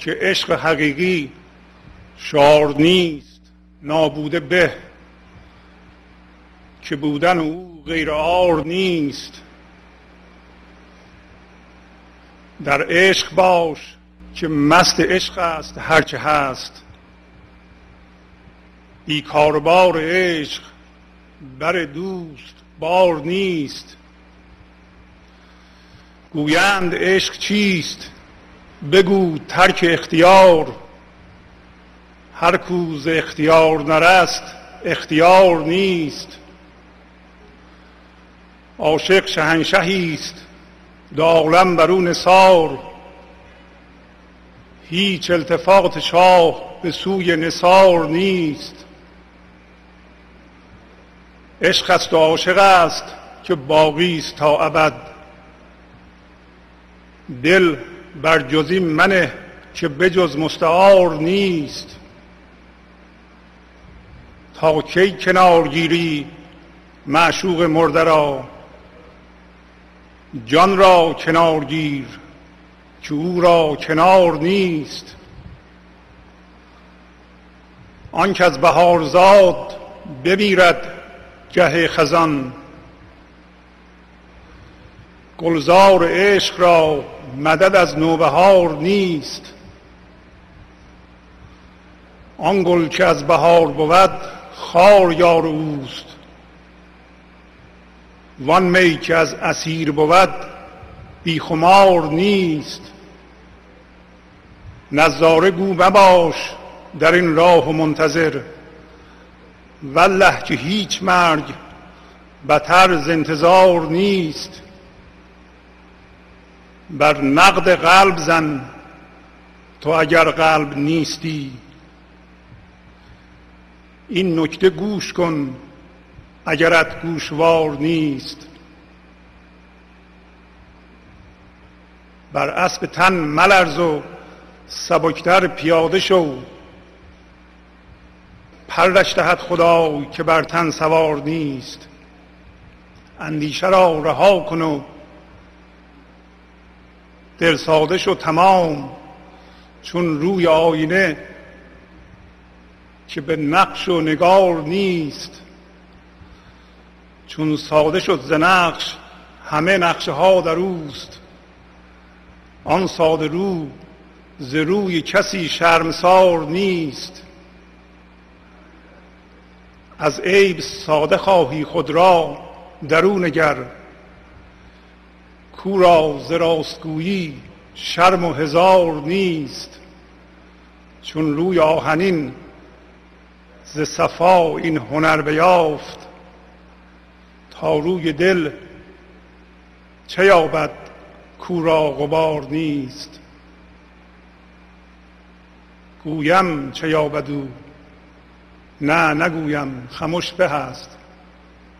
که عشق حقیقی شعار نیست نابوده به که بودن او غیر آر نیست. در عشق باش که مست عشق است هرچه هست. بی کاربار عشق بر دوست بار نیست. گویند عشق چیست؟ بگو ترک اختیار. هر کوز اختیار نرست اختیار نیست. عاشق شهنشهی است دالم بر او نثار هیچ التفات شاه به سوی نثار نیست. عشق است و عاشق است که باقی است تا ابد. دل بر جزی منه که بجز مستعار نیست. تا کی کنار گیری معشوق مرده را؟ جان را کنار گیر که او را کنار نیست. آنک از بهارزاد بمیرد گه خزان گلزار عشق را مدد از نوبهار نیست. آن گل که از بهار بود خار یار اوست. وان می که از اسیر بود بیخمار نیست. نظاره گو مباش در این راه و منتظر. والله که هیچ مرگ بتر ز انتظار نیست. بر نقد قلب زن. تو اگر قلب نیستی این نکته گوش کن اگرت گوشوار نیست. بر اسب تن ملرز و سبکتر پیاده شو. پرش دهد خدا که بر تن سوار نیست. اندیشه را رها کن و دل ساده شو تمام چون روی آینه که به نقش و نگار نیست. چون ساده شد ز نقش همه نقشه ها در اوست. آن ساده رو ز روی کسی شرمسار نیست. از عیب ساده خواهی خود را درون نگر کو را ز راستگویی شرم و هزار نیست چون روی آهنین ز صفا این هنر بیافت. تا روی دل چه یابد کو را غبار نیست؟ گویم چه یابد او؟ نه نگویم خموش به هست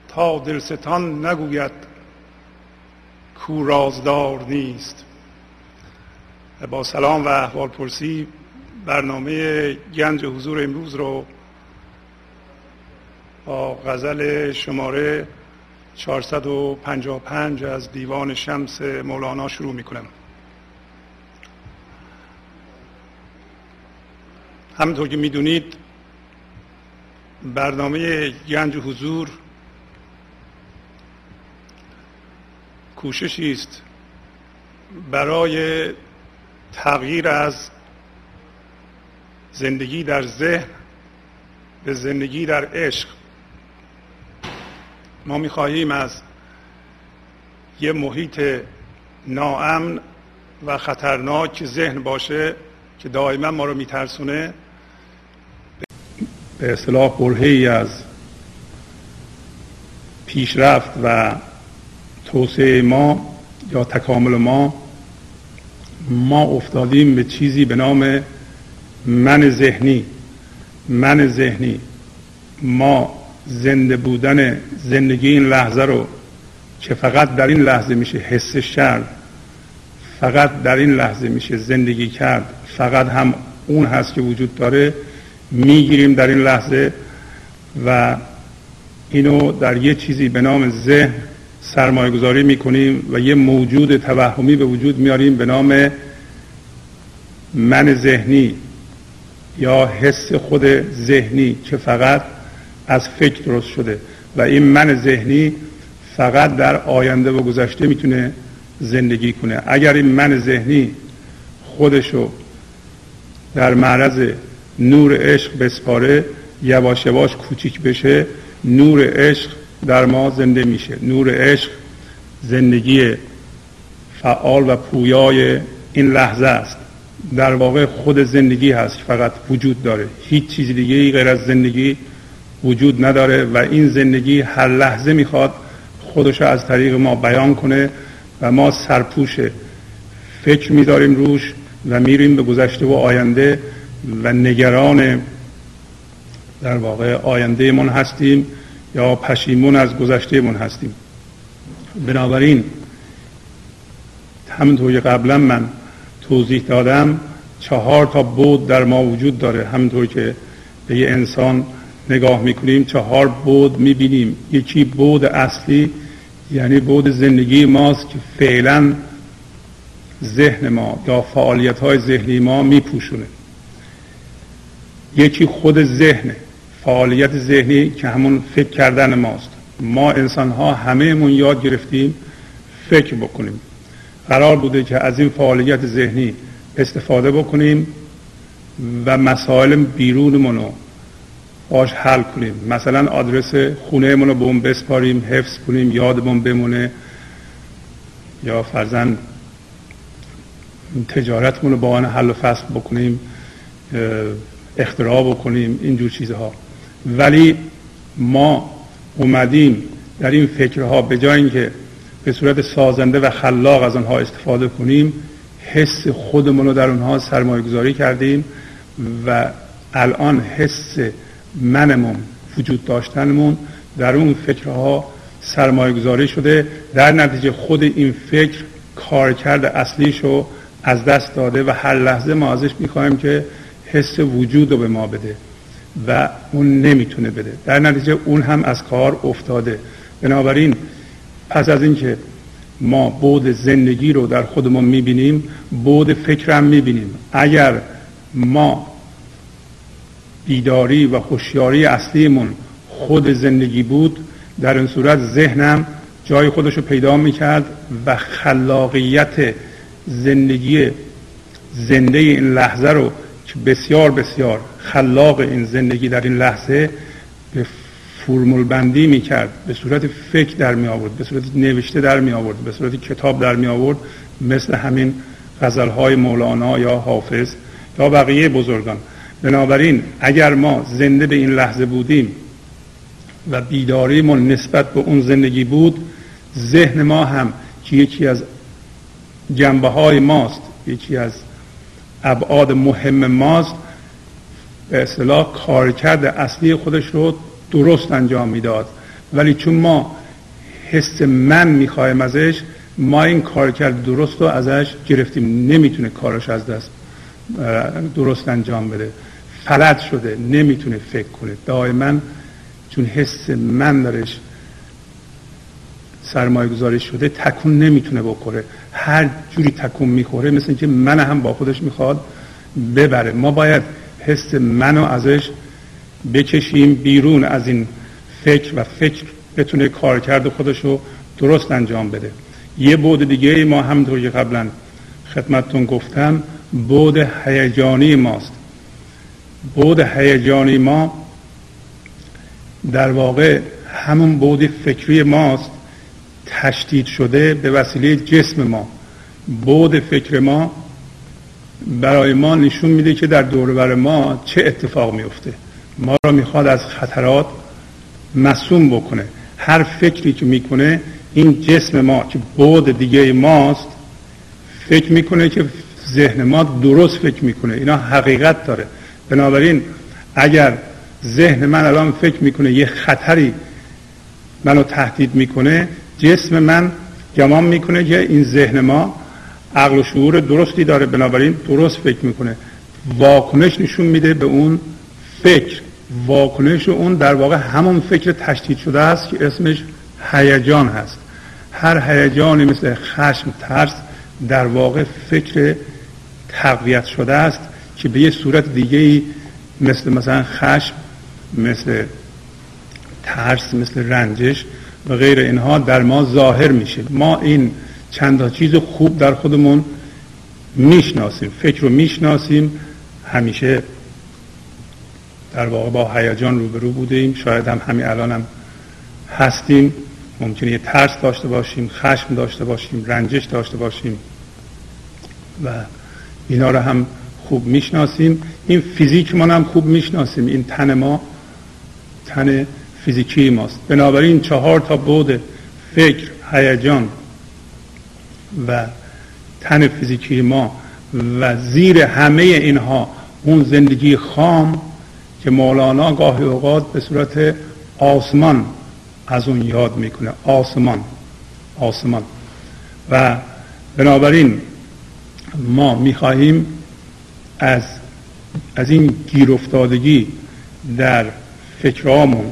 تا دلستان نگوید کو رازدار نیست. با سلام و احوال پرسی برنامه گنج حضور امروز رو با غزل شماره 455 از دیوان شمس مولانا شروع می کنم همونطور که می‌دونید برنامه گنج حضور کوششی است برای تغییر از زندگی در ذهن به زندگی در عشق. ما می‌خواهیم از یه محیط ناامن و خطرناک ذهن باشه که دائما ما رو میترسونه. به اصطلاح برهه ای از پیشرفت و توسعه ما یا تکامل ما ما افتادیم به چیزی به نام من ذهنی. من ذهنی. ما زنده بودن زندگی این لحظه رو که فقط در این لحظه میشه حسش کرد فقط در این لحظه میشه زندگی کرد فقط هم اون هست که وجود داره می‌گیریم در این لحظه و اینو در یه چیزی به نام ذهن سرمایه گذاری می‌کنیم و یه موجود توهمی به وجود میاریم به نام من ذهنی یا حس خود ذهنی که فقط از فکر درست شده. و این من ذهنی فقط در آینده و گذشته می‌تونه زندگی کنه. اگر این من ذهنی خودشو در معرض نور عشق بسپاره یواش یواش کوچیک بشه نور عشق در ما زنده میشه. نور عشق زندگی فعال و پویای این لحظه است. در واقع خود زندگی هست فقط وجود داره. هیچ چیز دیگه غیر از زندگی وجود نداره و این زندگی هر لحظه می‌خواد خودش از طریق ما بیان کنه و ما سرپوش فکر میداریم روش و میریم به گذشته و آینده و نگران در واقع آینده من هستیم. یا پشیمون از گذشته من هستیم. بنابراین همونطور که قبلا من توضیح دادم چهار تا بود در ما وجود داره. همونطور که به یه انسان نگاه می‌کنیم چهار بود می‌بینیم. یکی بود اصلی یعنی بود زندگی ماست که فعلا ذهن ما یا فعالیت های ذهنی ما میپوشونه. یکی خود ذهن فعالیت ذهنی که همون فکر کردن ماست. ما انسان ها همهمون یاد گرفتیم فکر بکنیم. قرار بوده که از این فعالیت ذهنی استفاده بکنیم و مسائل بیرونمون رو باش حل کنیم. مثلا آدرس خونه رو به اون بسپاریم حفظ کنیم یادمون بمونه یا فرزن تجارتمون رو با آن حل و فصل بکنیم اختراع بکنیم اینجور چیزها. ولی ما اومدیم در این فکرها به جای اینکه به صورت سازنده و خلاق از آنها استفاده کنیم حس خودمون رو در اونها سرمایه گذاری کردیم و الان حس منمون وجود داشتنمون در اون فکرها سرمایه گذاری شده. در نتیجه خود این فکر کارکرد اصلیش رو از دست داده و هر لحظه ما ازش می‌خوایم که حس وجود رو به ما بده. و اون نمی‌تونه بده. در نتیجه اون هم از کار افتاده. بنابراین پس از اینکه ما بود زندگی رو در خودمون می‌بینیم بود فکرم می‌بینیم. اگر ما بیداری و خوشیاری اصلیمون خود زندگی بود در این صورت ذهنم جای خودش رو پیدا می‌کرد و خلاقیت زندگی زنده این لحظه رو که بسیار بسیار خلاق این زندگی در این لحظه به فرمول بندی می کرد به صورت فکر در می آورد به صورت نوشته در می آورد به صورت کتاب در می آورد مثل همین غزل های مولانا یا حافظ یا بقیه بزرگان. بنابراین اگر ما زنده به این لحظه بودیم و بیداریمون نسبت به اون زندگی بود ذهن ما هم که یکی از جنبه های ماست یکی از ابعاد مهم ماست به اصطلاح کارکرد اصلی خودش رو درست انجام می‌داد. ولی چون ما حس من می‌خوایم ازش ما این کارکرد درست رو ازش گرفتیم. نمی‌تونه کارش از دست درست انجام بده. فلج شده. نمی‌تونه فکر کنه. دائما چون حس من درش سرمایه گذاری شده تکون نمی‌تونه بخوره. هر جوری تکون می‌خوره مثل اینکه من هم با خودش می‌خواد ببره. ما باید حس منو ازش بکشیم بیرون از این فکر و فکر بتونه کارکرد خودش رو درست انجام بده. یه بود دیگه ما همونطور که قبلا خدمتتون گفتم بود هیجانی ماست. بود هیجانی ما در واقع همون بود فکری ماست تشدید شده به وسیله جسم ما. بود فکر ما برای ما نشون میده که در دور ما چه اتفاق میفته. ما را می‌خواد از خطرات مسوم بکنه. هر فکری که می‌کنه این جسم ما که بود دیگه ماست فکر می‌کنه که ذهن ما درست فکر می‌کنه. اینا حقیقت داره. بنابراین اگر ذهن من الان فکر می‌کنه یه خطری منو تهدید می‌کنه جسم من گمان می‌کنه که این ذهن ما عقل و شعور درستی داره بنابراین درست فکر می‌کنه. واکنش نشون میده به اون فکر. واکنش اون در واقع همون فکر تشدید شده است که اسمش هیجان هست. هر هیجانی مثل خشم ترس در واقع فکر تقویت شده است که به یه صورت دیگه ای مثل مثلا خشم مثل ترس مثل رنجش و غیر اینها در ما ظاهر میشه. ما این چند چیز خوب در خودمون می‌شناسیم فکر رو می‌شناسیم. همیشه در واقع با هیجان روبرو بودیم. شاید هم همین الان هم هستیم. ممکنه یه ترس داشته باشیم خشم داشته باشیم رنجش داشته باشیم و اینا رو هم خوب می‌شناسیم. این فیزیک ما هم خوب می‌شناسیم. این تن ما تن فیزیکی ماست. بنابراین چهار تا بود فکر هیجان و تن فیزیکی ما و زیر همه اینها اون زندگی خام که مولانا گاهی اوقات به صورت آسمان از اون یاد می‌کنه. آسمان آسمان. و بنابراین ما می‌خواهیم از از این گیر افتادگی در فکرامون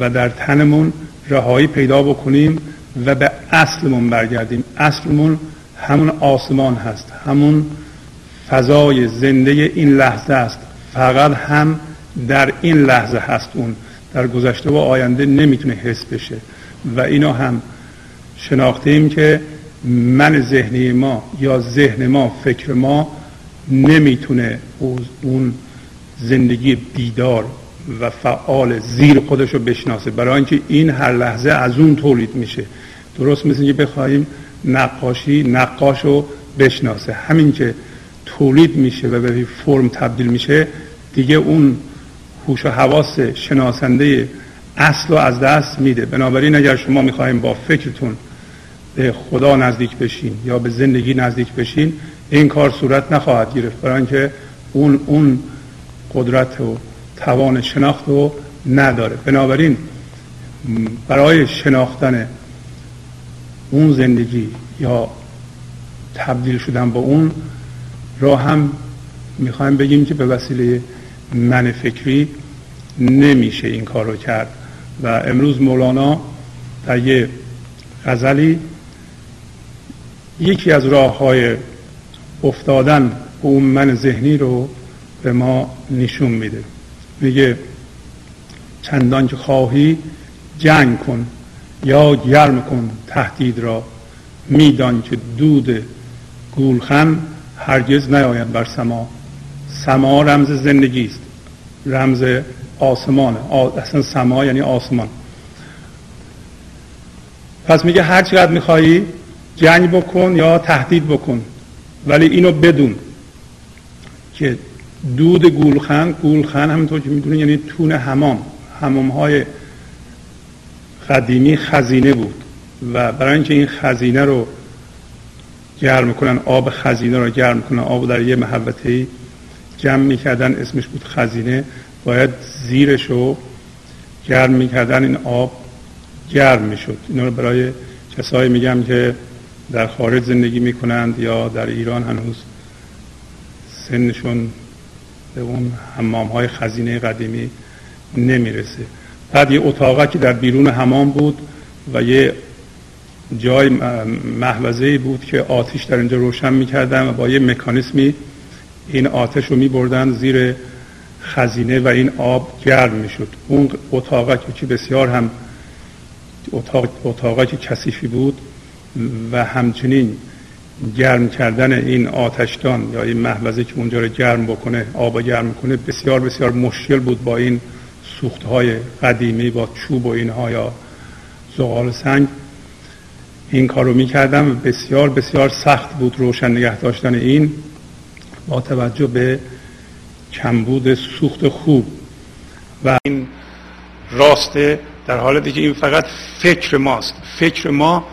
و در تنمون رهایی پیدا بکنیم و به اصلمون برگردیم. اصلمون همون آسمان هست. همون فضای زنده این لحظه است. فقط هم در این لحظه هست اون. در گذشته و آینده نمی‌تونه حس بشه. و اینو هم شناختیم که من ذهنی ما یا ذهن ما فکر ما نمی‌تونه اون زندگی بیدار و فعال زیر خودش رو بشناسه. برای اینکه این هر لحظه از اون تولید میشه. درست مثل که بخواهیم نقاشی نقاش رو بشناسه. همین که تولید میشه و به فرم تبدیل میشه دیگه اون هوش و حواس شناسنده اصل رو از دست میده. بنابراین اگر شما می‌خواهیم با فکرتون به خدا نزدیک بشین یا به زندگی نزدیک بشین این کار صورت نخواهد گرفت. برای اینکه اون اون قدرت و توان شناخت رو نداره. بنابراین برای شناختن اون زندگی یا تبدیل شدن با اون را هم می‌خوایم بگیم که به وسیله من فکری نمیشه این کار رو کرد. و امروز مولانا در یه غزلی یکی از راه های افتادن به اون من ذهنی رو به ما نشون میده. میگه چندان که خواهی جنگ کن. یا گرم کن تهدید را. میدان که دود گولخن هرگز نیاید بر سما. سما رمز زندگی است. رمز آسمان. اصلا سما یعنی آسمان. پس میگه هر چقدر میخوایی جنگ بکن یا تهدید بکن ولی اینو بدون که دود گولخن گولخن همینطور که می‌دونه یعنی تون حمام. حمام های قدیمی خزینه بود و برای اینکه این خزینه رو گرم کنن آب خزینه رو گرم کنن آب در یه محبته جمع می‌کردن اسمش بود خزینه باید زیرش رو گرم می‌کردن این آب گرم می‌شد. اینا رو برای کسایی میگم که در خارج زندگی می‌کنند یا در ایران هنوز سنشون به اون حمام های خزینه قدیمی نمی‌رسه. بعد یه اتاقه که در بیرون حمام بود و یه جای محوزه بود که آتیش در اینجا روشن می‌کردن و با یه مکانیسمی این آتش رو میبردن زیر خزینه و این آب گرم می‌شد. اون اتاقه که بسیار هم اتاق که کثیفی بود و همچنین گرم کردن این آتشدان یا این محوزه که اونجا رو گرم بکنه آب گرم کنه بسیار بسیار مشکل بود با این سوخت های قدیمی با چوب و اینها یا زغال سنگ این کار رو می‌کردم و بسیار بسیار سخت بود روشن نگه داشتن این با توجه به کمبود سوخت خوب. و این راسته در حالتی که این فقط فکر ماست. فکر ما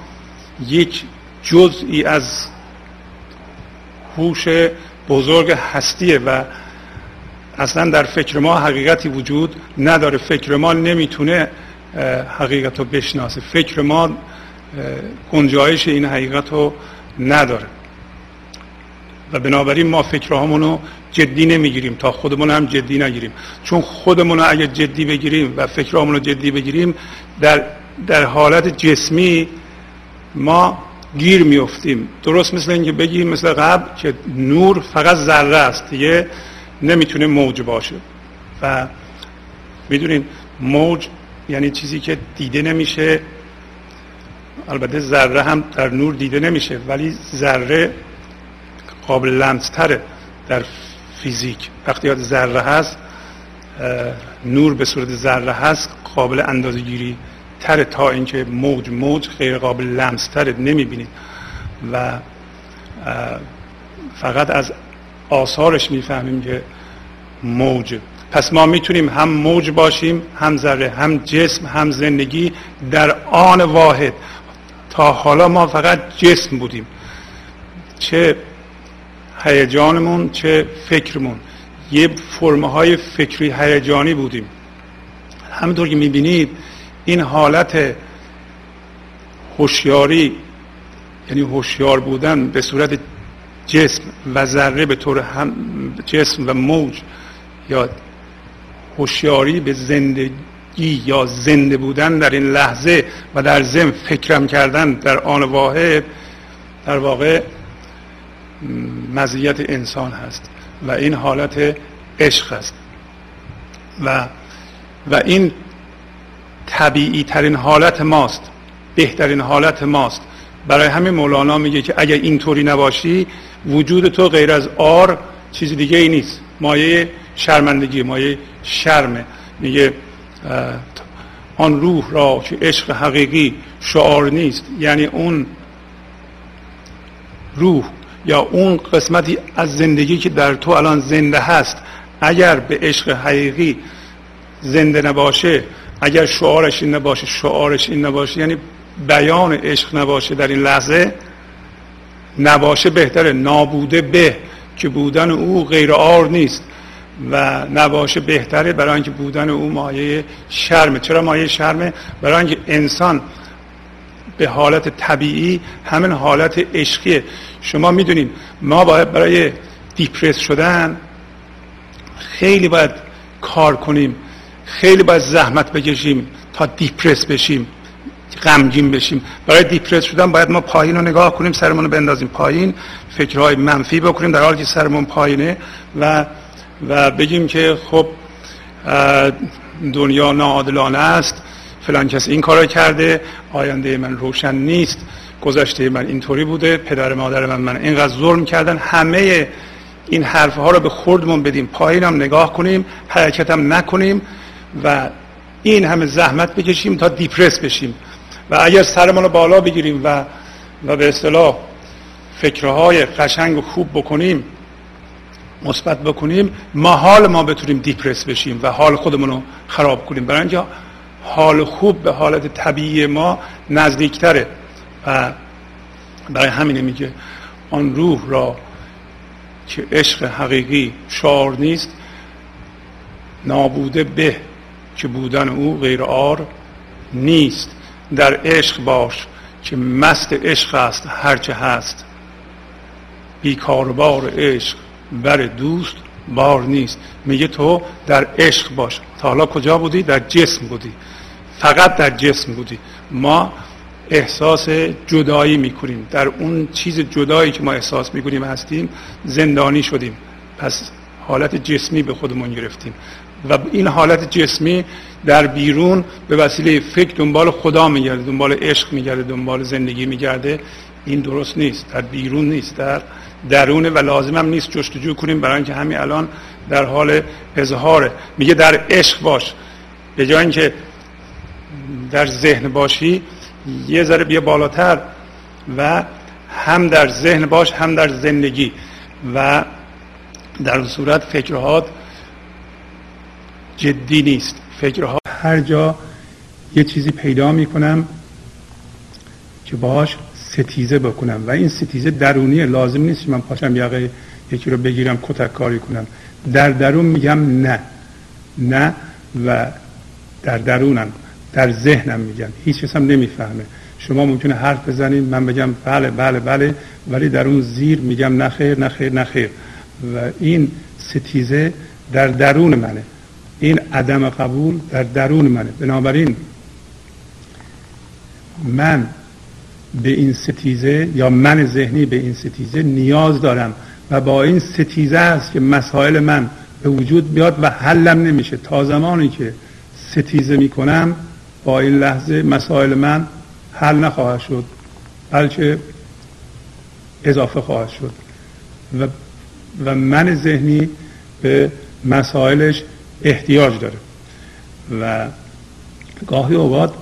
یک جزئی از هوش بزرگ هستیه و اصلا در فکر ما حقیقتی وجود نداره. فکر ما نمی‌تونه حقیقت رو بشناسه. فکر ما گنجایش این حقیقت رو نداره. و بنابراین ما فکرهامون رو جدی نمی‌گیریم. تا خودمون هم جدی نگیریم. چون خودمون رو اگر جدی بگیریم و فکرهامون رو جدی بگیریم در, در حالت جسمی ما گیر میفتیم. درست مثل اینکه بگیم مثل قبل که نور فقط ذره است. دیگه نمی‌تونه موج باشه. و می‌دونین موج یعنی چیزی که دیده نمیشه. البته ذره هم در نور دیده نمیشه ولی ذره قابل لمس تره در فیزیک. وقتی یاد ذره هست نور به صورت ذره هست قابل اندازه گیری تر تا اینکه موج موج غیر قابل لمس تره نمی‌بینید. و فقط از آثارش می‌فهمیم که موج. پس ما می‌تونیم هم موج باشیم هم ذره هم جسم هم زندگی در آن واحد. تا حالا ما فقط جسم بودیم. چه هیجانمون چه فکرمون. یه فرمه های فکری هیجانی بودیم. همینطور که می‌بینید این حالت هوشیاری یعنی هوشیار بودن به صورت جسم و ذره به طور هم جسم و موج یا هوشیاری به زندگی یا زنده بودن در این لحظه و در ضمن فکرم کردن در آن واحد در واقع مزیت انسان هست و این حالت عشق است. و و این طبیعی ترین حالت ماست بهترین حالت ماست. برای همین مولانا میگه که اگر اینطوری نباشی وجود تو غیر از آر چیز دیگه ای نیست. مایه شرمندگی مایه شرمه میگه آن روح را که عشق حقیقی شعار نیست. یعنی اون روح یا اون قسمتی از زندگی که در تو الان زنده هست اگر به عشق حقیقی زنده نباشه اگر شعارش این نباشه شعارش این نباشه یعنی بیان عشق نباشه در این لحظه نباشه بهتره. نابوده به که بودن او غیر آر نیست و نباشه بهتره برای اینکه بودن او مایه شرمه. چرا مایه شرمه؟ برای اینکه انسان به حالت طبیعی همین حالت عشقیه. شما می‌دونید ما باید برای دیپرس شدن خیلی باید کار کنیم خیلی باید زحمت بکشیم تا دیپرس بشیم. غمگین بشیم. برای دیپرس شدن باید ما پایین رو نگاه کنیم سرمون رو بندازیم پایین. فکرهای منفی بکنیم در حالی که سرمون پایینه و و بگیم که خب دنیا ناعادلانه است. فلان کسی این کار کرده آینده من روشن نیست. گذشته من اینطوری بوده پدر مادر من من اینقدر ظلم کردن. همه این حرف ها رو به خوردمون بدیم. پایینم نگاه کنیم حرکت هم نکنیم و این همه زحمت بکشیم تا دیپرس بشیم. و اگر سرمان رو بالا بگیریم و و به اصطلاح فکرهای قشنگ و خوب بکنیم مثبت بکنیم ما حال ما بتونیم دیپرس بشیم و حال خودمون رو خراب کنیم. برای اینکه حال خوب به حالت طبیعی ما نزدیکتره. و برای همینه میگه آن روح را که عشق حقیقی شعار نیست نابوده به که بودن او غیر آر نیست. در عشق باش که مست عشق است هرچه هست. بیکاربار عشق بر دوست بار نیست. میگه تو در عشق باش. تا حالا کجا بودی؟ در جسم بودی. فقط در جسم بودی. ما احساس جدایی می‌کنیم. در اون چیز جدایی که ما احساس می‌کنیم هستیم زندانی شدیم. پس حالت جسمی به خودمون گرفتیم. و این حالت جسمی در بیرون به وسیله فکر دنبال خدا میگرده دنبال عشق میگرده دنبال زندگی میگرده. این درست نیست در بیرون نیست در درونه و لازم هم نیست جستجو کنیم. برای اینکه همین الان در حال اظهاره. میگه در عشق باش. به جای اینکه در ذهن باشی یه ذره بیا بالاتر و هم در ذهن باش هم در زندگی. و در صورت فکرهات جدی نیست. فکرها هر جا یه چیزی پیدا می‌کنم که باش ستیزه بکنم. و این ستیزه درونی لازم نیست من پاشم یقه یکی رو بگیرم کتک کاری کنم. در درون میگم نه. نه و در درونم در ذهنم میگم. هیچ کس هم نمی‌فهمه. شما ممکنه حرف بزنید من بگم بله بله بله ولی در اون زیر میگم نخیر نخیر نخیر و این ستیزه در درون منه. این عدم قبول در درون منه. بنابراین من به این ستیزه یا من ذهنی به این ستیزه نیاز دارم و با این ستیزه است که مسائل من به وجود بیاد و حلم نمیشه. تا زمانی که ستیزه می‌کنم با این لحظه مسائل من حل نخواهد شد بلکه اضافه خواهد شد. و, و من ذهنی به مسائلش احتیاج داره. و گاهی اوقات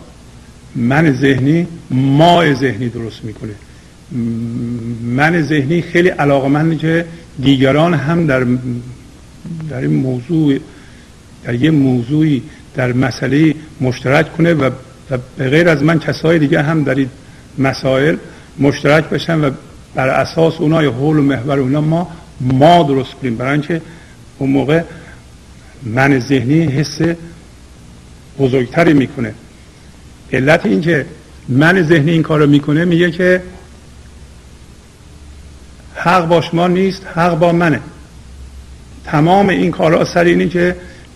من ذهنی ما ذهنی درست می‌کنه. من ذهنی خیلی علاقمنده که دیگران هم در در این موضوع در یه موضوعی در مسئله مشترک کنه و, به غیر از من کسای دیگه هم در این مسائل مشترک بشن و بر اساس اونای حول و محور اونا ما ما درست کنیم. برای اینکه اون موقع من ذهنی حس بزرگتری می‌کنه. علت اینکه من ذهنی این کارو می‌کنه میگه که حق با شما نیست حق با منه. تمام این کارها سر اینه که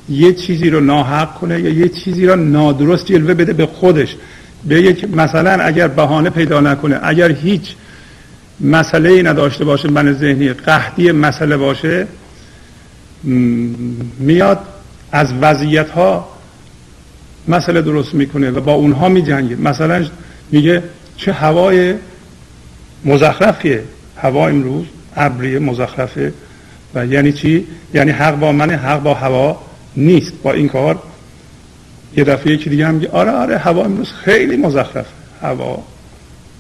یه چیزی رو ناحق کنه یا یه چیزی رو نادرست جلوه بده به خودش. به یک مثلا اگر بهانه پیدا نکنه اگر هیچ مسئله ای نداشته باشه من ذهنی قهدی مسئله باشه میاد از وضعیت ها مسئله درست می‌کنه و با اونها میجنگه. مثلا میگه چه هوای مزخرفیه. هوا امروز ابری مزخرفه و یعنی چی؟ یعنی حق با من حق با هوا نیست. با این کار یه دفعه یکی دیگه هم میگه آره آره هوا امروز خیلی مزخرف هوا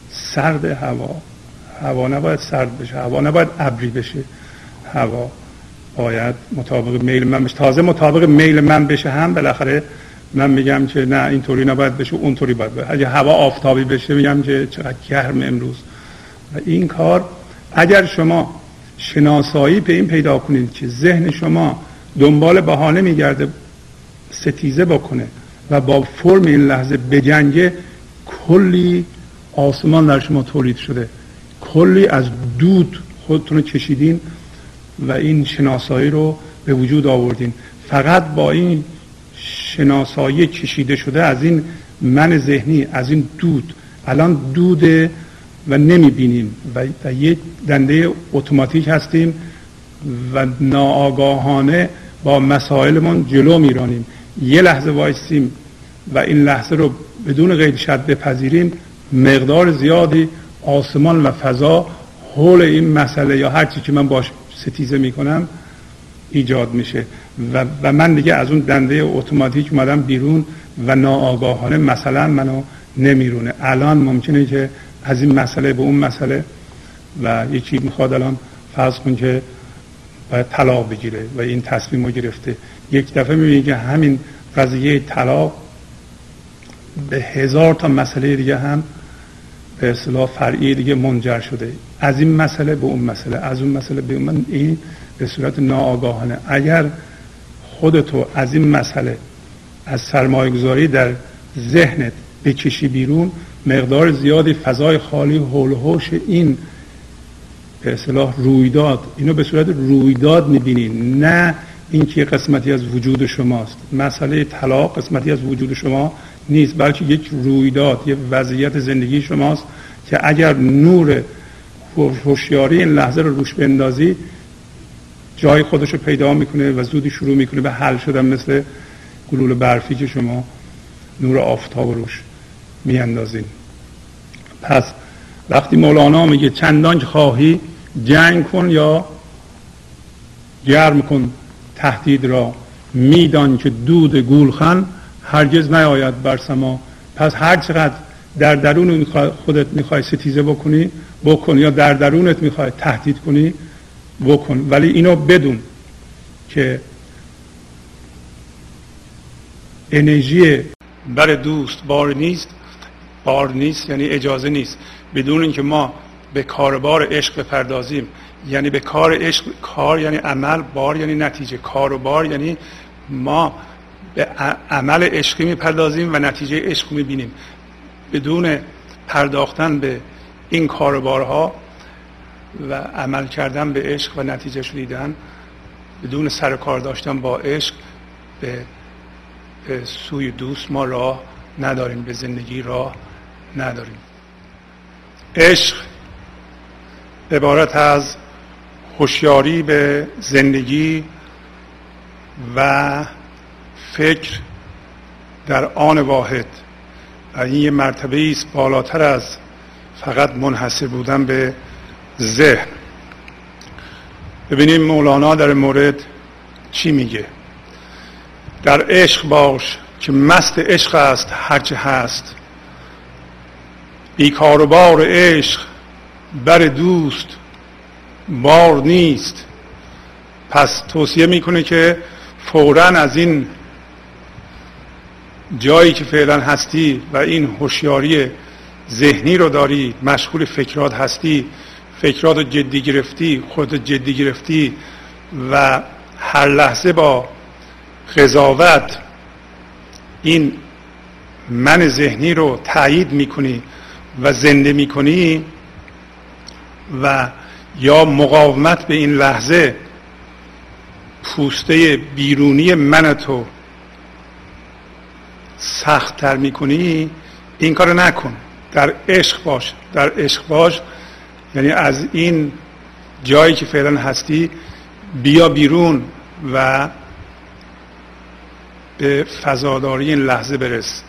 سرد هوا. هوا نباید سرد بشه. هوا نباید ابری بشه. هوا باید مطابق میل من بشه. تازه مطابق میل من بشه هم بالاخره من میگم که نه اینطوری نباید بشه اونطوری باید بشه. اگه هوا آفتابی بشه میگم که چقدر گرم امروز. و این کار اگر شما شناسایی به این پیدا کنید که ذهن شما دنبال بهانه میگرده ستیزه بکنه و با فرم این لحظه بجنگه کلی آسمان در شما تولید شده. کلی از دود خودتون کشیدین. و این شناسایی رو به وجود آوردین. فقط با این شناسایی کشیده شده از این من ذهنی از این دود. الان دود و نمی‌بینیم و, و یک دنده اتوماتیک هستیم و ناآگاهانه با مسائلمون جلو میرانیم. یه لحظه وایسیم و این لحظه رو بدون قید شد بپذیریم. مقدار زیادی آسمان و فضا حول این مسئله یا هر چی که من باش ستیزه می‌کنم ایجاد میشه. و, و من دیگه از اون دنده اتوماتیک اومدم بیرون و ناآگاهانه مثلا منو نمیرونه. الان ممکنه که از این مسئله به اون مسئله و یکی می‌خواد الان فرض کن که باید طلاق بگیره و این تصمیم رو گرفته. یک دفعه می‌بینی که همین قضیه طلاق به هزار تا مسئله دیگه هم به اصطلاح فرعی دیگه منجر شده. از این مسئله به اون مسئله از اون مسئله به اون این به صورت ناآگاهانه. اگر خودتو از این مسئله از سرمایه گذاری در ذهنت بکشی بیرون مقدار زیادی فضای خالی حول حوش این به اصطلاح رویداد اینو به صورت رویداد می‌بینین نه اینکه قسمتی از وجود شماست. مسئله طلاق قسمتی از وجود شما نیست بلکه یک رویداد یک وضعیت زندگی شماست که اگر نور هوشیاری این لحظه رو روش بندازی جای خودش رو پیدا می‌کنه و زودی شروع می‌کنه به حل شدن مثل گلول برفی که شما نور آفتاب روش میاندازین. پس وقتی مولانا میگه چندان خواهی جنگ کن یا گرم کن تهدید را میدان که دود گولخن هرگز نیاید بر سما. پس هر چقدر در درون خودت می‌خوای ستیزه بکنی بکن. یا در درونت می‌خوای تهدید کنی بکن. ولی اینو بدون که انرژی بر دوست بار نیست. بار نیست یعنی اجازه نیست. بدون اینکه ما به کاربار عشق بپردازیم. یعنی به کار عشق کار یعنی عمل بار یعنی نتیجه. کار و بار یعنی ما به عمل عشقی می‌پردازیم و نتیجه عشق می‌بینیم. بدون پرداختن به این کاربارها و عمل کردن به عشق و نتیجه دیدن بدون سر کار داشتن با عشق به, به سوی دوست ما راه نداریم به زندگی راه نداریم. عشق عبارت از هوشیاری به زندگی و فکر در آن واحد. و این یه مرتبه است بالاتر از فقط منحصر بودن به ذهن. ببینیم مولانا در مورد چی میگه. در عشق باش که مست عشق است هرچه هست. بیکار و بار عشق بر دوست بار نیست. پس توصیه می‌کنه که فورا از این جایی که فعلا هستی و این هوشیاری ذهنی رو داری مشغول فکرات هستی فکرات رو جدی گرفتی خودت جدی گرفتی و هر لحظه با قضاوت این من ذهنی رو تایید می‌کنی و زنده می‌کنی و یا مقاومت به این لحظه پوسته بیرونی من تو سختتر می‌کنی این کار نکن. در عشق باش. در عشق باش. یعنی از این جایی که فعلا هستی بیا بیرون و به فضاداری این لحظه برس.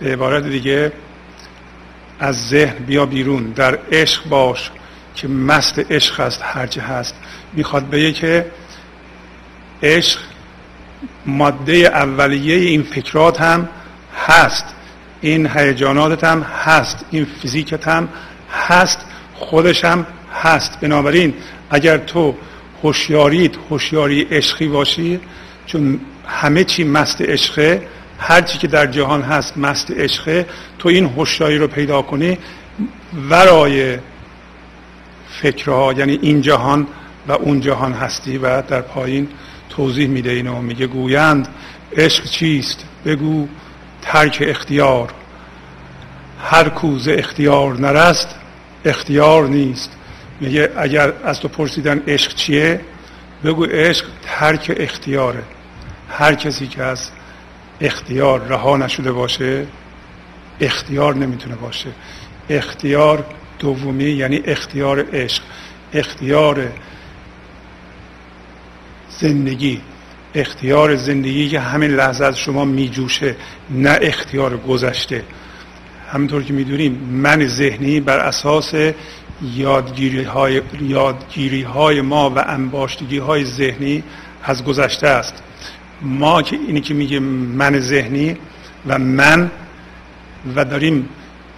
به عبارت دیگه از ذهن بیا بیرون. در عشق باش که مست عشق است هرچه هست. می‌خواد بگه که عشق ماده اولیه این فکرات هم هست. این هیجاناتت هم هست. این فیزیکت هم هست. خودش هم هست. بنابراین اگر تو هوشیاریت هوشیاری عشقی باشی چون همه چی مست عشقه هر چی که در جهان هست مست عشقه تو این هوشیاری رو پیدا کنی ورای فکرها یعنی این جهان و اون جهان هستی و در پایین توضیح میده اینو. میگه گویند عشق چیست؟ بگو. ترک اختیار. هر کوز اختیار نرست اختیار نیست. میگه اگر از تو پرسیدن عشق چیه بگو عشق ترک اختیاره. هر کسی که از اختیار رها نشده باشه اختیار نمی‌تونه باشه. اختیار دومی یعنی اختیار عشق. اختیار زندگی. اختیار زندگی که همین لحظه از شما میجوشه نه اختیار گذشته. همینطور که می‌دونیم من ذهنی بر اساس یادگیری های, یادگیری های ما و انباشتگی های ذهنی از گذشته است. ما که اینی که میگه من ذهنی و من و داریم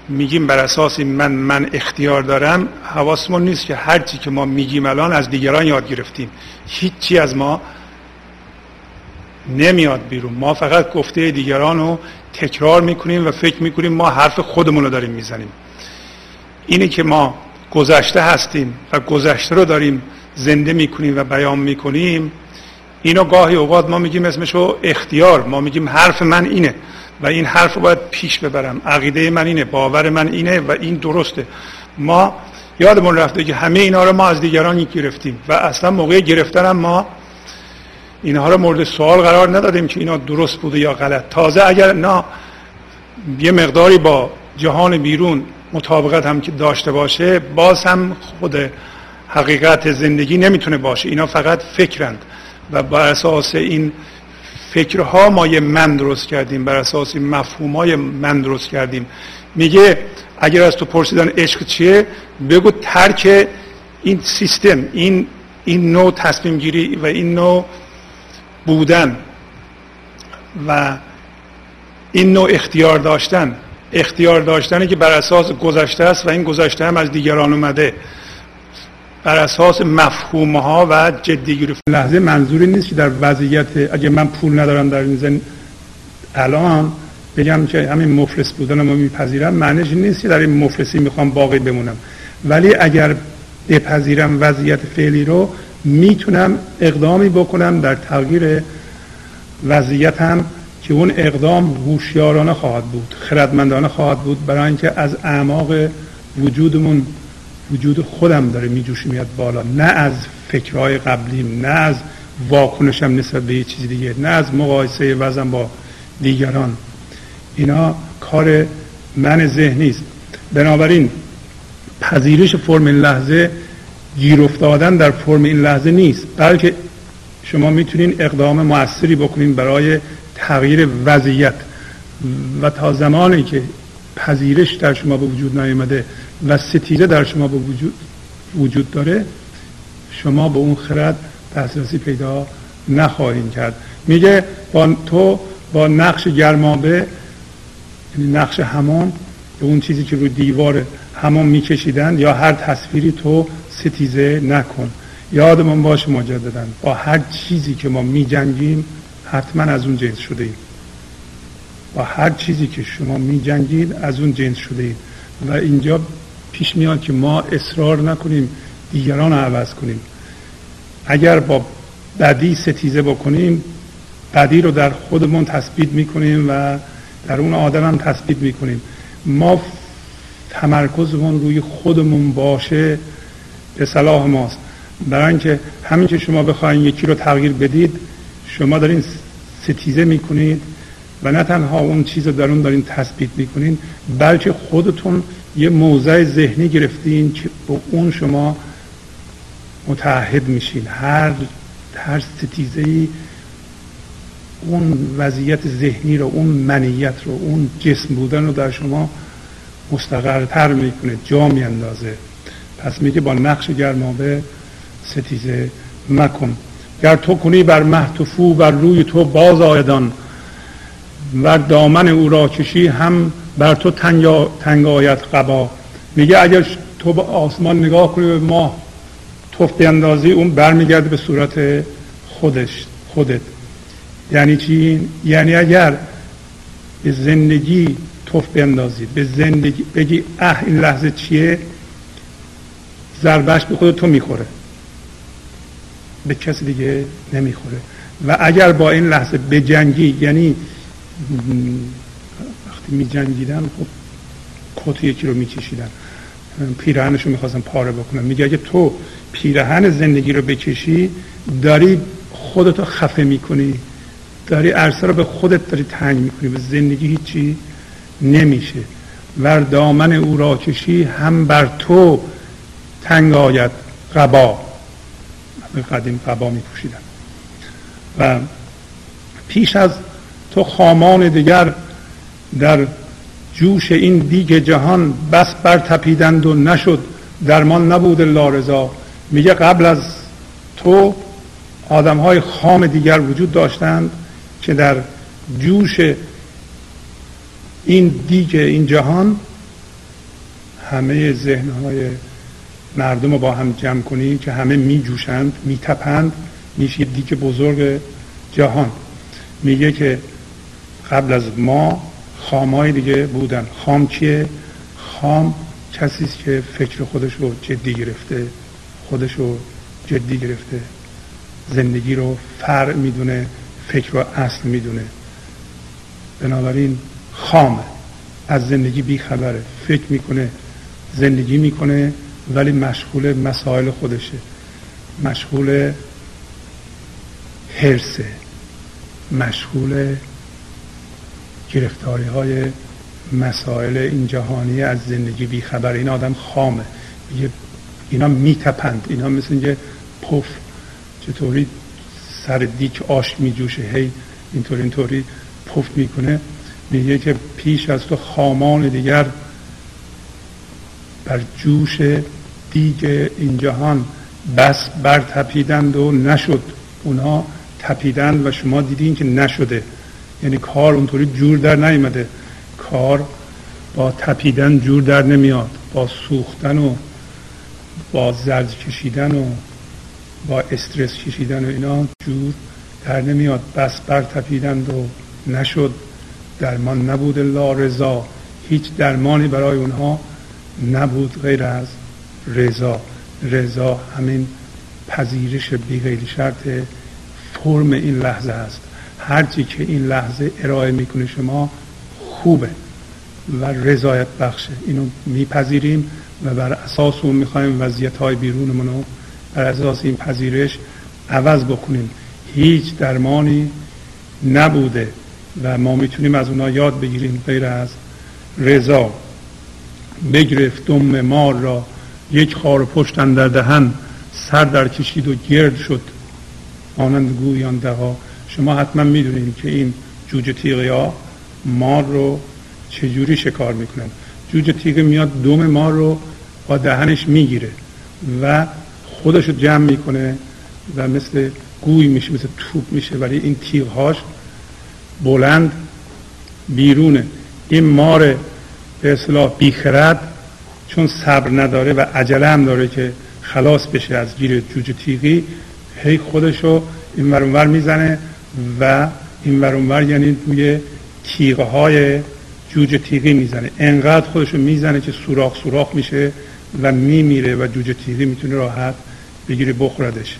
میگیم بر اساس من من اختیار دارم حواسمون نیست که هرچی که ما میگیم الان از دیگران یاد گرفتیم. هیچی از ما نمیاد بیرون. ما فقط گفته دیگران رو تکرار می‌کنیم و فکر می‌کنیم ما حرف خودمون رو داریم می‌زنیم. اینی که ما گذشته هستیم و گذشته رو داریم زنده می‌کنیم و بیان می‌کنیم اینو گاهی اوقات ما میگیم اسمشو اختیار. ما میگیم حرف من اینه و این حرف رو باید پیش ببرم. عقیده من اینه باور من اینه و این درسته. ما یادمون رفته که همه اینا رو ما از دیگران گرفتیم و اصلا موقع گرفتن ما اینها رو مورد سوال قرار ندادیم که اینا درست بوده یا غلط. تازه اگر نه یه مقداری با جهان بیرون مطابقت هم که داشته باشه باز هم خود حقیقت زندگی نمی‌تونه باشه. اینا فقط فکرند و بر اساس این فکرها ما یه من درست کردیم بر اساس این مفهوم من درست کردیم. میگه اگر از تو پرسیدن عشق چیه بگو ترک این سیستم این این نوع تصمیم گیری و این نوع بودن و این نوع اختیار داشتن. اختیار داشتنی که بر اساس گذشته است و این گذشته هم از دیگران اومده. بر اساس مفهوم ها و جدی گرفت لحظه منظوری نیست که در وضعیت اگه من پول ندارم در این زن الان بگم که همین مفلس بودن رو میپذیرم. معنیش نیست که در این مفلسی می‌خوام باقی بمونم. ولی اگر بپذیرم وضعیت فعلی رو می‌تونم اقدامی بکنم در تغییر وضعیتم که اون اقدام هوشیارانه خواهد بود خردمندانه خواهد بود برای اینکه از اعماق وجودمون وجود خودم داره میجوش میاد بالا. نه از فکرهای قبلیم نه از واکنشم نسبت به یه چیز دیگه نه از مقایسه وزن با دیگران. اینا کار من ذهنی است. بنابراین پذیرش فرم لحظه گیر افتادن در فرم این لحظه نیست بلکه شما می‌تونین اقدام موثری بکنین برای تغییر وضعیت. و تا زمانی که پذیرش در شما به وجود نیامده و ستیزه در شما به وجود, وجود داره شما به اون خرد دسترسی پیدا نخواهید کرد. میگه با تو با نقش گرمابه یعنی نقش به اون چیزی که روی دیوار همون میکشیدن یا هر تصویری تو ستیزه نکن. یادمون باشه مجددا. با هر چیزی که ما میجنگیم حتما از اون جنس شده ایم. با هر چیزی که شما میجنگید از اون جنس شده اید و اینجا پیش میاد که ما اصرار نکنیم دیگران رو عوض کنیم. اگر با بدی ستیزه بکنیم بدی رو در خودمون تثبیت می‌کنیم و در اون آدم هم تثبیت می‌کنیم. ما تمرکزمون روی خودمون باشه به صلاح ماست. برای اینکه همین که شما بخواین یکی رو تغییر بدید شما دارین ستیزه می‌کنید و نه تنها اون چیز در اون دارین تثبیت می‌کنین بلکه خودتون یه موضع ذهنی گرفتین که با اون شما متحد میشین. هر هر ستیزه ای اون وضعیت ذهنی رو اون منیت رو اون جسم بودن رو در شما مستقرتر می‌کنه جا میاندازه. پس میگه با نقش گرمابه ستیزه مکن. گر تو کنی بر محتفو بر روی تو باز آیدان و دامن او را کشی هم بر تو تنگ آید قبا. میگه اگر تو به آسمان نگاه کنی به ماه توف اندازی اون برمیگرده به صورت خودش خودت. یعنی چی؟ یعنی اگر به زندگی توف بیندازی به زندگی بگی اه این لحظه چیه؟ ضربش به خود تو می‌خوره. به کسی دیگه نمی‌خوره. و اگر با این لحظه به جنگی یعنی وقتی می جنگیدن خب کت یکی رو میکشیدن پیرهنش رو می‌خواستن پاره بکنن. میگه اگه تو پیرهن زندگی رو بکشی داری خودتو خفه می‌کنی. داری عرصه رو به خودت داری تنگ می‌کنی. به زندگی هیچی نمیشه. ور دامن او را کشی هم بر تو تنگ آید قبا. قدیم قبا میپوشیدن. و پیش از تو خامان دیگر در جوش این دیگ جهان بس بر تپیدند و نشد. درمان نبود لارزا میگه قبل از تو آدم های خام دیگر وجود داشتند که در جوش این دیگ این جهان همه ذهن های مردم رو با هم جمع کنی که همه می جوشند می تپند میشه یه دیگ بزرگ جهان. میگه که قبل از ما خامای دیگه بودن. خام چیه؟ خام کسی که فکر خودش رو جدی گرفته خودش رو جدی گرفته. زندگی رو فرع می‌دونه فکر رو اصل می‌دونه. بنابراین خامه. از زندگی بیخبره. فکر می‌کنه زندگی می‌کنه. ولی مشغول مسائل خودشه. مشغول حرسه مشغول گرفتاری های مسائل این جهانی از زندگی بیخبر. این آدم خامه. اینا میتپند. اینا مثل اینکه پف چطوری سر دیک آش میجوشه. هی اینطور اینطوری پف می‌کنه. میگه که پیش از تو خامان دیگر بر جوش دیگ این جهان بس بر تپیدند و نشد. اونها تپیدند و شما دیدین که نشده. یعنی کار اونطوری جور در نیمده کار با تپیدن جور در نمیاد. با سوختن و با زرد کشیدن و با استرس کشیدن و اینا جور در نمیاد. بس بر تپیدند و نشد. درمان نبود لا رضا. هیچ درمانی برای اونها نبود غیر از رضا. رضا همین پذیرش بی شرط فرم این لحظه است. هرچی که این لحظه ارائه می‌کنه شما خوبه و رضایت بخشه. اینو میپذیریم و بر اساس اون می‌خوایم وضعیت های بیرونمون رو بر اساس این پذیرش عوض بکنیم. هیچ درمانی نبوده و ما می‌تونیم از اونا یاد بگیریم. غیر از رضا. بگرفت دم مار را. یک خار پشتن در دهن سر در کشید و گرد شد. آنند گویان دقا شما حتما می‌دونید که این جوجه تیغی ها مار رو چجوری شکار می‌کنن. جوجه تیغی میاد دوم مار رو با دهنش می‌گیره و خودش رو جمع می‌کنه و مثل گوی میشه مثل توپ میشه ولی این تیغهاش بلند بیرونه. این مار به اصلاح بیخرد چون صبر نداره و عجله هم داره که خلاص بشه از گیر جوجه تیغی هی خودشو این ورانور می‌زنه و این ورانور یعنی توی تیغه های جوجه تیغی می‌زنه. انقدر خودشو می‌زنه که سوراخ سوراخ میشه و میمیره و جوجه تیغی می‌تونه راحت بگیره بخوردش.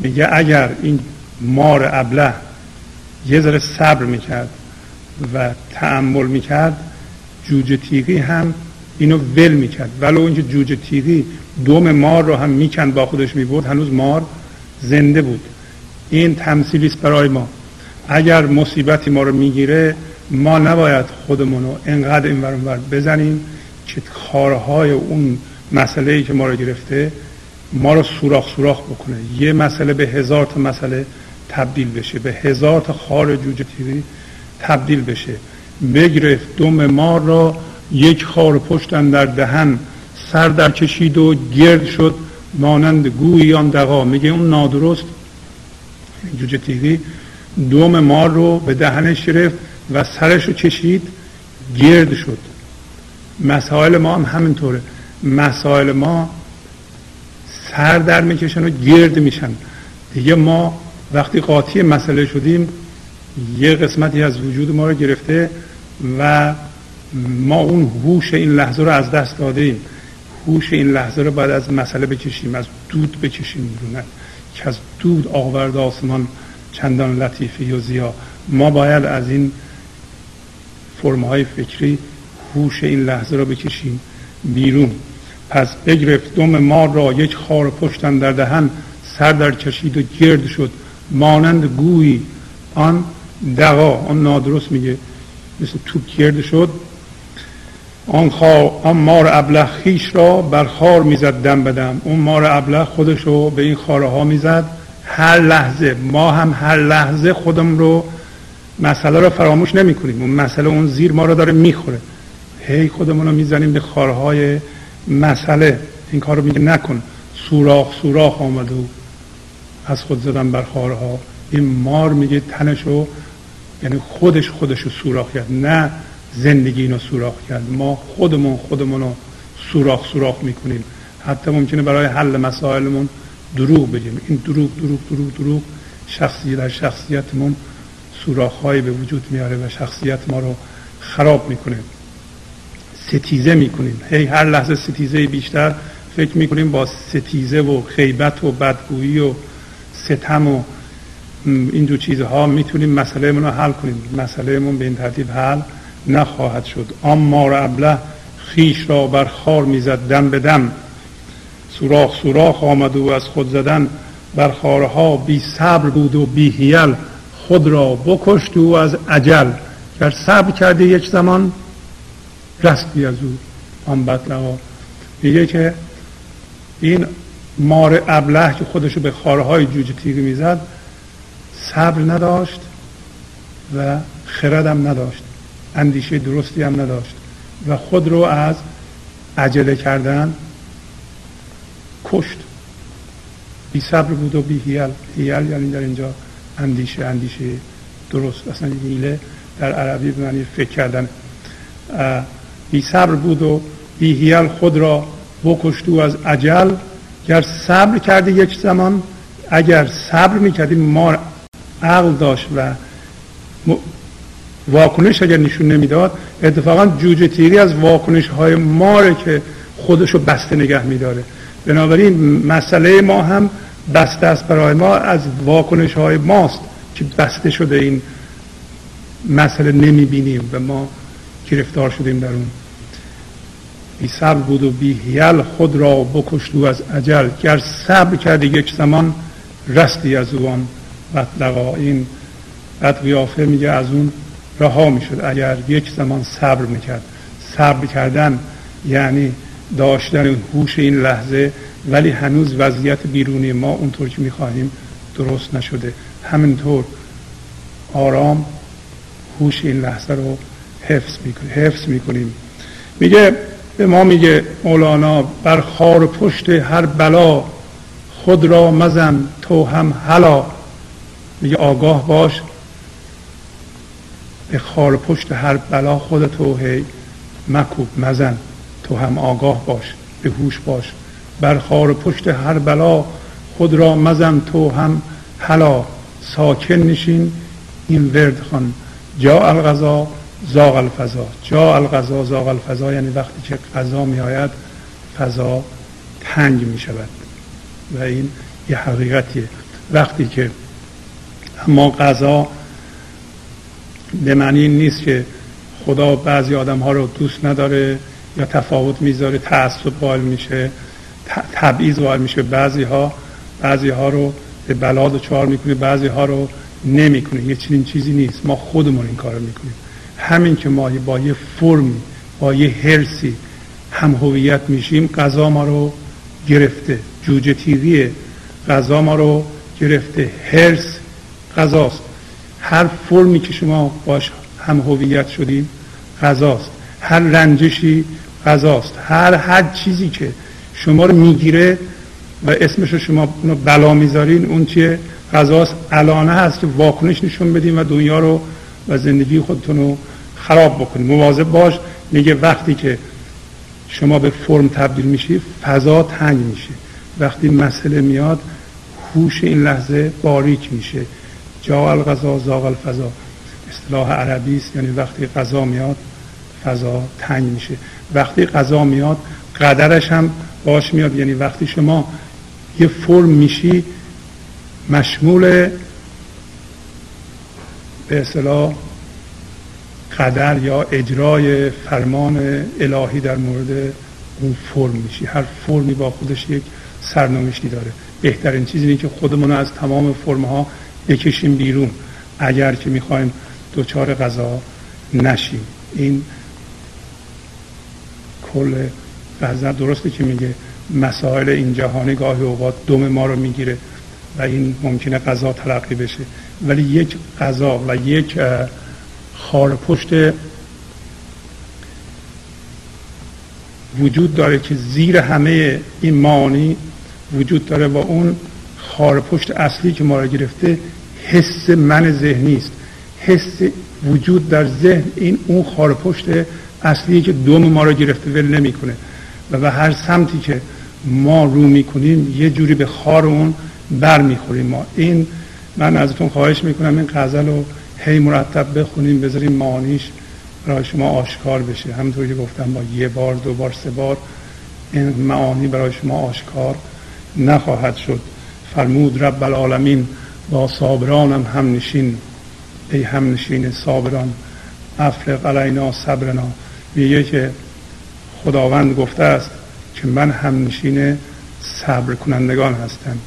میگه اگر این مار ابله یه ذره صبر می‌کرد و تعمل می‌کرد جوجه تیغی هم اینو ول می‌کرد. ولو اینکه جوجه تیغی دوم مار رو هم می‌کند با خودش می‌برد هنوز مار زنده بود. این تمثیلی است برای ما. اگر مصیبتی ما رو می‌گیره ما نباید خودمون رو انقدر این ور بزنیم که کارهای اون مسئله ای که ما رو گرفته ما رو سوراخ سوراخ بکنه. یه مسئله به هزار تا مسئله تبدیل بشه. به هزار تا خار جوجه تیری تبدیل بشه. بگرفت دم مار را یک خار پشتن در دهن سر در کشید و گرد شد مانند گویان دقا میگه اون نادرست؟ جوجه تیری دوم مار رو به دهنش گرفت و سرش رو کشید گرد شد. مسائل ما هم همینطوره. مسائل ما سر در می‌کشن و گرد میشن. دیگه ما وقتی قاطی مسئله شدیم یه قسمتی از وجود ما رو گرفته و ما اون هوش این لحظه رو از دست داده ایم هوش این لحظه رو باید از مسئله بکشیم از دود بکشیم بیرون. که از دود آورد آسمان چندان لطیفی و زیا ما باید از این فرمهای فکری هوش این لحظه رو بکشیم بیرون. پس بگرفت دم ما را یک خار پشتن در دهن سر در کشید و گرد شد. مانند گویی آن دقا آن نادرست میگه. مثل توپ گرد شد. آن, آن مار ابله خیش را بر خار می‌زد دم بدم اون مار ابله خودش رو به این خاره ها می‌زد. هر لحظه ما هم هر لحظه خودم رو مسئله رو فراموش نمی کنیم اون مسئله اون زیر ما رو داره می‌خوره. هی خودمون رو می‌زنیم به خارهای مسئله. این کار رو میگه نکن. سوراخ سوراخ آمد و از خود زدن بر خارها. این مار میگه تنشو یعنی خودش خودشو سوراخ کرد نه زندگی اینو سوراخ کرد. ما خودمون خودمون رو سوراخ سوراخ می‌کنیم. حتی ممکنه برای حل مسائلمون دروغ بگیم. این دروغ دروغ دروغ دروغ شخصی در شخصیتمون سوراخهایی به وجود میاره و شخصیت ما رو خراب می‌کنه. ستیزه می‌کنیم. هی هر لحظه ستیزه بیشتر فکر می‌کنیم با ستیزه و خیبت و بدگویی و ستم و این دو چیزها می‌تونیم مسئله رو حل کنیم. مسئله من به این ترتیب حل نخواهد شد. اما را ابله خیش را بر خار می‌زد دم به دم. سوراخ سوراخ آمد و از خود زدن بر خارها بی صبر بود و بی هیل خود را بکشت و از عجل گر صبر کرده یک زمان رستی از او. آن بدلقا میگه که این مار ابله که خودشو به خارهای جوجه تیغی می‌زد صبر نداشت و خردم نداشت. اندیشه درستی هم نداشت. و خود رو از عجله کردن کشت. بی صبر بود و بی هیل هیل یعنی در اینجا اندیشه اندیشه درست. اصلا هیله در عربی به معنی فکر کردن. بی صبر بود و بی هیل خود را بکشت و از عجل. گر صبر کرده یک زمان اگر صبر می‌کردیم ما عقل داشت و واکنش اگر نشون نمی‌داد اتفاقا جوجه تیری از واکنش های ماره که خودشو بسته نگه میداره. بنابراین مسئله ما هم بسته است برای ما از واکنش های ماست که بسته شده این مسئله نمی‌بینیم و ما گرفتار شدیم در اون. بی صبر بود و بی هیل خود را بکشت از عجل گر صبر کردی یک زمان رستی از اون مطلقا این قیافه میگه از اون رها می‌شد. اگر یک زمان صبر می‌کرد. صبر کردن یعنی داشتن هوش این لحظه ولی هنوز وضعیت بیرونی ما اونطور که می‌خواهیم درست نشده. همینطور آرام هوش این لحظه رو حفظ می‌کنیم حفظ می‌کنیم. میگه به ما میگه مولانا بر خار پشت هر بلا خود را مزن تو هم حلا میگه آگاه باش. به خار پشت هر بلا خودتو هی مکوب مزن. تو هم آگاه باش به هوش باش. بر خار پشت هر بلا خود را مزن تو هم حلا ساکن نشین این ورد خان. جا الغذا زاغ الفضا. جا الغذا زاغ الفضا یعنی وقتی که غذا می آید فضا تنگ می شود و این یه حقیقتیه. وقتی که اما غذا به معنی نیست که خدا بعضی آدم ها رو دوست نداره یا تفاوت می‌ذاره تعصب قائل میشه تبعیض قائل میشه. بعضی ها بعضی ها رو به بلاد و چهار می‌کنه بعضی ها رو نمی‌کنه. یه چنین چیزی نیست. ما خودمون این کار می‌کنیم. همین که ما با یه فرمی با یه هرسی هم هویت میشیم غذا ما رو گرفته. جوجه تیریه غذا ما رو گرفته. هرس غذاست. هر فرمی که شما باش هم هویت شدیم غذاست. هر رنجشی غذاست. هر هر چیزی که شما رو می‌گیره و اسمش رو شما بلا می‌ذارین اون چیه؟ غذاست. الانه هست که واکنش نشون بدیم و دنیا رو و زندگی خودتون رو خراب بکنید مواظب باش. میگه وقتی که شما به فرم تبدیل میشی فضا تنگ میشه. وقتی مسئله میاد هوش این لحظه باریک میشه. جا الغذا زاغ الفضا. اصطلاح عربی است یعنی وقتی غذا میاد فضا تنگ میشه. وقتی غذا میاد قدرش هم باش میاد. یعنی وقتی شما یه فرم میشی مشمول به اصطلاح قدر یا اجرای فرمان الهی در مورد اون فرم میشی. هر فرمی با خودش یک سرنوشتی داره. بهترین چیزی اینه که خودمون از تمام فرم ها بکشیم بیرون. اگر که می‌خوایم دوچار غذا نشیم. این کل غذا درسته که میگه مسائل این جهانی گاهی اوقات دم ما رو می‌گیره و این ممکنه غذا تلقی بشه. ولی یک غذا و یک خار پشت وجود داره که زیر همه این معانی وجود داره و اون خار پشت اصلی که ما را گرفته حس من ذهنی است. حس وجود در ذهن این اون خار پشت اصلی که دوم ما را گرفته ول نمی‌کنه. و به هر سمتی که ما رو می‌کنیم یه جوری به خار اون بر می‌خوریم ما این من ازتون خواهش می‌کنم این غزل رو هی مرتب بخونیم بذاریم معانیش برای شما آشکار بشه. همونطور که گفتم با یه بار دو بار سه بار این معانی برای شما آشکار نخواهد شد. فرمود رب العالمین با صابرانم هم نشین ای هم نشین صابران افرق علینا صبرنا. میگه که خداوند گفته است که من هم نشین صبر کنندگان هستم.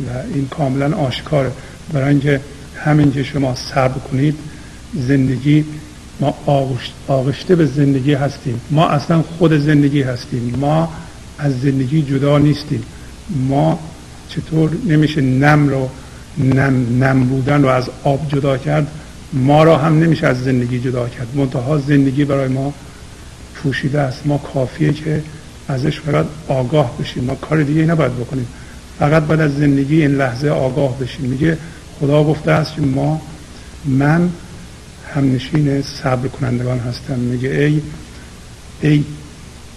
و این کاملا آشکاره. برای اینکه همین که شما صبر کنید زندگی ما آغشته به زندگی هستیم. ما اصلا خود زندگی هستیم. ما از زندگی جدا نیستیم. ما چطور نمیشه نم رو نم, نم بودن رو از آب جدا کرد؟ ما را هم نمیشه از زندگی جدا کرد. منتها زندگی برای ما پوشیده است. ما کافیه که ازش فقط آگاه بشیم. ما کار دیگه نباید بکنیم. فقط باید از زندگی این لحظه آگاه بشیم. میگه خدا گفته است که ما من همنشین صبر کنندگان هستم. میگه ای ای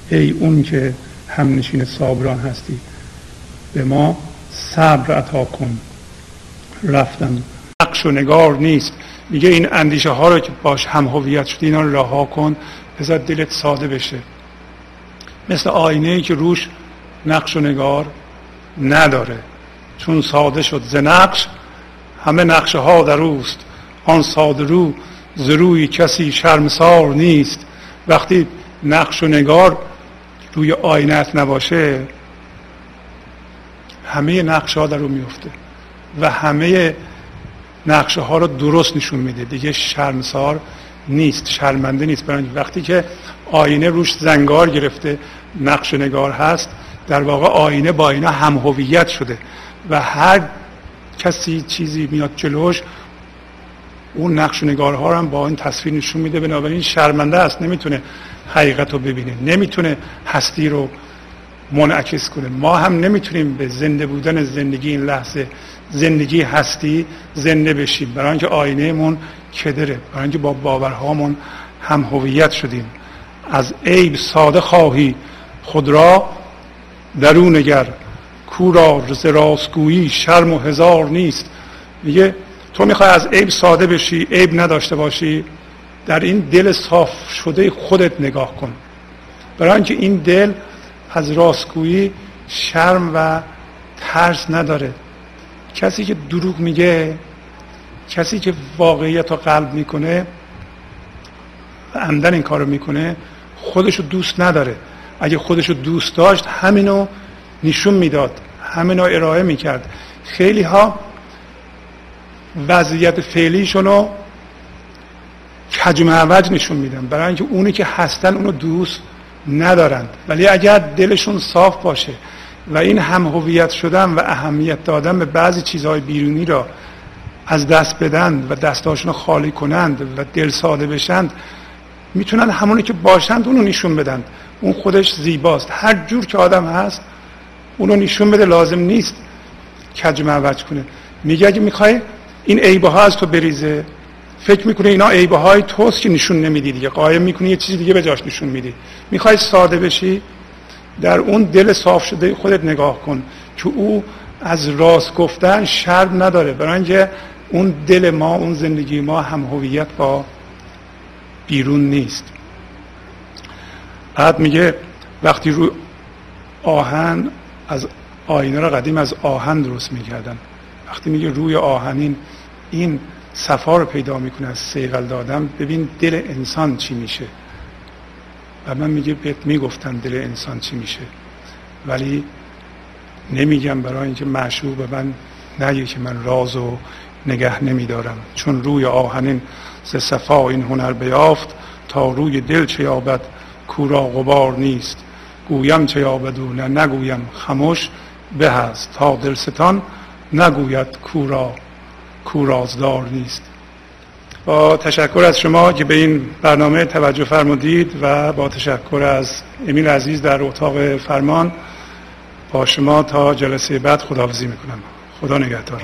ای اون که همنشین صابران هستی. به ما صبر عطا کن. رفتم نقش و نگار نیست. میگه این اندیشه ها رو که باش هم هویت شدی اینا رو رها کن. بذار دلت ساده بشه. مثل آینه ای که روش نقش و نگار نداره. چون ساده شد ز نقش همه نقشه ها در اوست. آن ساده رو زروی کسی شرمسار نیست. وقتی نقش و نگار روی آینت نباشه همه نقشه ها در رو میفته و همه نقشه ها رو درست نشون میده. دیگه شرمسار نیست شرمنده نیست. برای وقتی که آینه روش زنگار گرفته نقش نگار هست در واقع آینه با اینا هم هویت شده و هر کسی چیزی میاد جلوش اون نقش نگارها رو هم با این تصویر نشون میده. بنابراین شرمنده است نمی‌تونه حقیقت رو ببینه نمی‌تونه هستی رو منعکس کنه. ما هم نمی‌تونیم به زنده بودن زندگی این لحظه زندگی هستی زنده بشیم. برای اینکه آینهمون کدره برای اینکه با باورهامون هم هویت شدیم. از عیب ساده خواهی خود را درون نگر. کورا شرم و هزار نیست. میگه تو می‌خوای از عیب ساده بشی عیب نداشته باشی. در این دل صاف شده خودت نگاه کن. برای اینکه این دل از راستگویی شرم و ترس نداره. کسی که دروغ میگه کسی که واقعیت رو قلب می‌کنه و عمدن این کارو می‌کنه خودشو دوست نداره. اگه خودشو دوست داشت همینو نشون می‌داد همینو ارائه می‌کرد. خیلی ها وضعیت فعلیشونو کج معوج نشون میدن. برای اینکه اونی که هستن اونو دوست ندارند. ولی اگر دلشون صاف باشه و این هم هویت شدن و اهمیت دادن به بعضی چیزهای بیرونی را از دست بدن و دستاشون خالی کنند و دل ساده بشند می‌تونن همونی که باشند اونو نشون بدن. اون خودش زیباست. هر جور که آدم هست اونو نشون بده لازم نیست کج معوج کنه. میگه اگه می‌خوای این عیبه ها از تو بریزه فکر می‌کنه اینا عیبه های توست که نشون نمیدی دیگه. قایم می‌کنی یه چیزی دیگه به جاش نشون میدی. می‌خوای ساده بشی در اون دل صاف شده خودت نگاه کن که او از راست گفتن شرم نداره. برای اینکه اون دل ما اون زندگی ما هم هویت با بیرون نیست. بعد میگه وقتی رو آهن از آینه را قدیم از آهن درست می‌کردن. وقتی میگه روی آهنین این صفا رو پیدا می‌کنه از سیغل دادم ببین دل انسان چی میشه. و من میگه بهت می‌گفتن دل انسان چی میشه. ولی نمیگم برای اینکه معشوق به من نگه که من راز و نگه نمیدارم. چون روی آهنین ز صفا این هنر بیافت تا روی دل چه یابد کورا غبار نیست. گویم چه یابد و نه نگویم خموش به هست. تا دلستان نگوید کورا کورازدار نیست. با تشکر از شما که به این برنامه توجه فرمودید و با تشکر از امیل عزیز در اتاق فرمان با شما تا جلسه بعد خداحافظی می‌کنم. خدا نگهدار.